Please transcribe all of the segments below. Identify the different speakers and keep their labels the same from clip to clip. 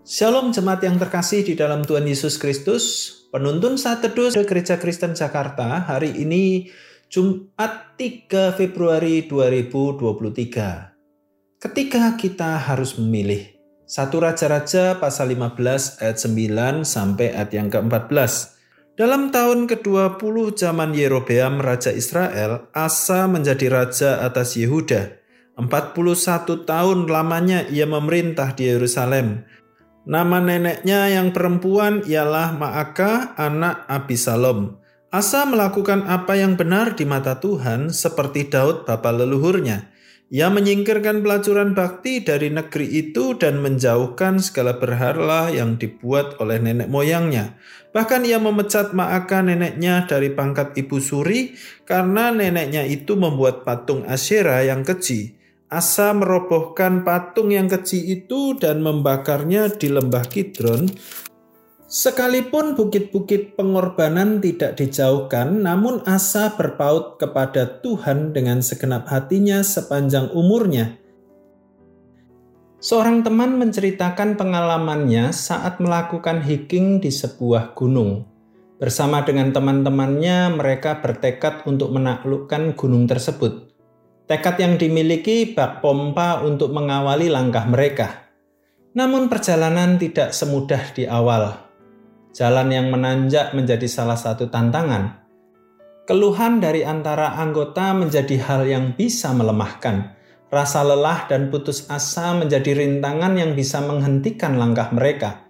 Speaker 1: Shalom jemaat yang terkasih di dalam Tuhan Yesus Kristus. Penuntun saat teduh Gereja Kristen Jakarta hari ini Jumat 3 Februari 2023. Ketika kita harus memilih. Satu Raja-Raja pasal 15 ayat 9 sampai ayat yang ke-14. Dalam tahun ke-20 zaman Yerobeam Raja Israel, Asa menjadi raja atas Yehuda. 41 tahun lamanya ia memerintah di Yerusalem Nama neneknya yang perempuan ialah Maaka, anak Abisalom. Asa melakukan apa yang benar di mata Tuhan seperti Daud bapa leluhurnya. Ia menyingkirkan pelacuran bakti dari negeri itu dan menjauhkan segala berhala yang dibuat oleh nenek moyangnya. Bahkan ia memecat Maaka neneknya dari pangkat ibu suri karena neneknya itu membuat patung Asyera yang keji. Asa merobohkan patung yang kecil itu dan membakarnya di lembah Kidron. Sekalipun bukit-bukit pengorbanan tidak dijauhkan, namun Asa berpaut kepada Tuhan dengan segenap hatinya sepanjang umurnya. Seorang teman menceritakan pengalamannya saat melakukan hiking di sebuah gunung. Bersama dengan teman-temannya, mereka bertekad untuk menaklukkan gunung tersebut. Tekad yang dimiliki bak pompa untuk mengawali langkah mereka. Namun perjalanan tidak semudah di awal. Jalan yang menanjak menjadi salah satu tantangan. Keluhan dari antara anggota menjadi hal yang bisa melemahkan. Rasa lelah dan putus asa menjadi rintangan yang bisa menghentikan langkah mereka.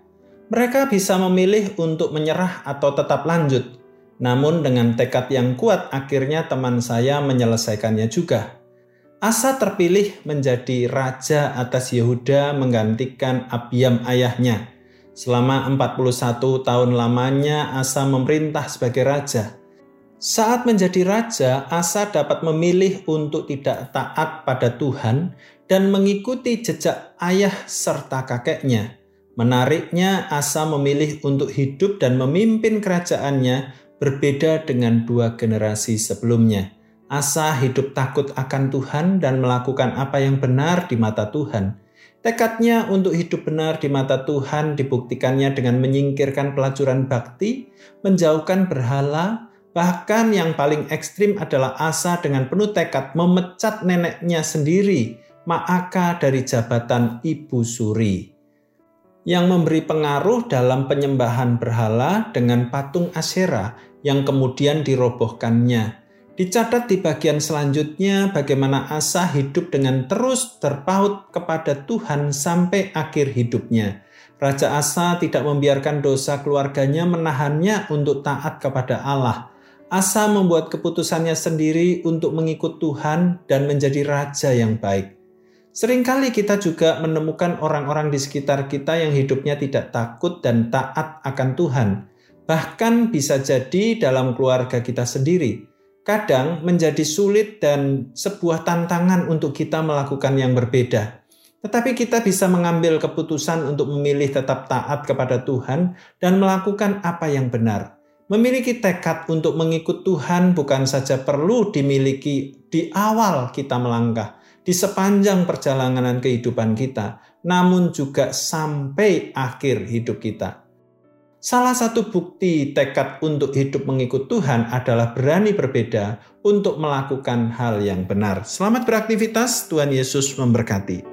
Speaker 1: Mereka bisa memilih untuk menyerah atau tetap lanjut. Namun dengan tekad yang kuat akhirnya teman saya menyelesaikannya juga. Asa terpilih menjadi raja atas Yehuda menggantikan Abiam ayahnya. Selama 41 tahun lamanya Asa memerintah sebagai raja. Saat menjadi raja, Asa dapat memilih untuk tidak taat pada Tuhan dan mengikuti jejak ayah serta kakeknya. Menariknya, Asa memilih untuk hidup dan memimpin kerajaannya berbeda dengan dua generasi sebelumnya. Asa hidup takut akan Tuhan dan melakukan apa yang benar di mata Tuhan. Tekadnya untuk hidup benar di mata Tuhan dibuktikannya dengan menyingkirkan pelacuran bakti, menjauhkan berhala, bahkan yang paling ekstrim adalah Asa dengan penuh tekad memecat neneknya sendiri, Maaka dari jabatan ibu suri. Yang memberi pengaruh dalam penyembahan berhala dengan patung Asyera yang kemudian dirobohkannya Dicatat di bagian selanjutnya bagaimana Asa hidup dengan terus terpaut kepada Tuhan sampai akhir hidupnya. Raja Asa tidak membiarkan dosa keluarganya menahannya untuk taat kepada Allah. Asa membuat keputusannya sendiri untuk mengikut Tuhan dan menjadi raja yang baik. Seringkali kita juga menemukan orang-orang di sekitar kita yang hidupnya tidak takut dan taat akan Tuhan. Bahkan bisa jadi dalam keluarga kita sendiri kadang menjadi sulit dan sebuah tantangan untuk kita melakukan yang berbeda. Tetapi kita bisa mengambil keputusan untuk memilih tetap taat kepada Tuhan dan melakukan apa yang benar. Memiliki tekad untuk mengikut Tuhan bukan saja perlu dimiliki di awal kita melangkah, di sepanjang perjalanan kehidupan kita, namun juga sampai akhir hidup kita. Salah satu bukti tekad untuk hidup mengikut Tuhan adalah berani berbeda untuk melakukan hal yang benar. Selamat beraktivitas, Tuhan Yesus memberkati.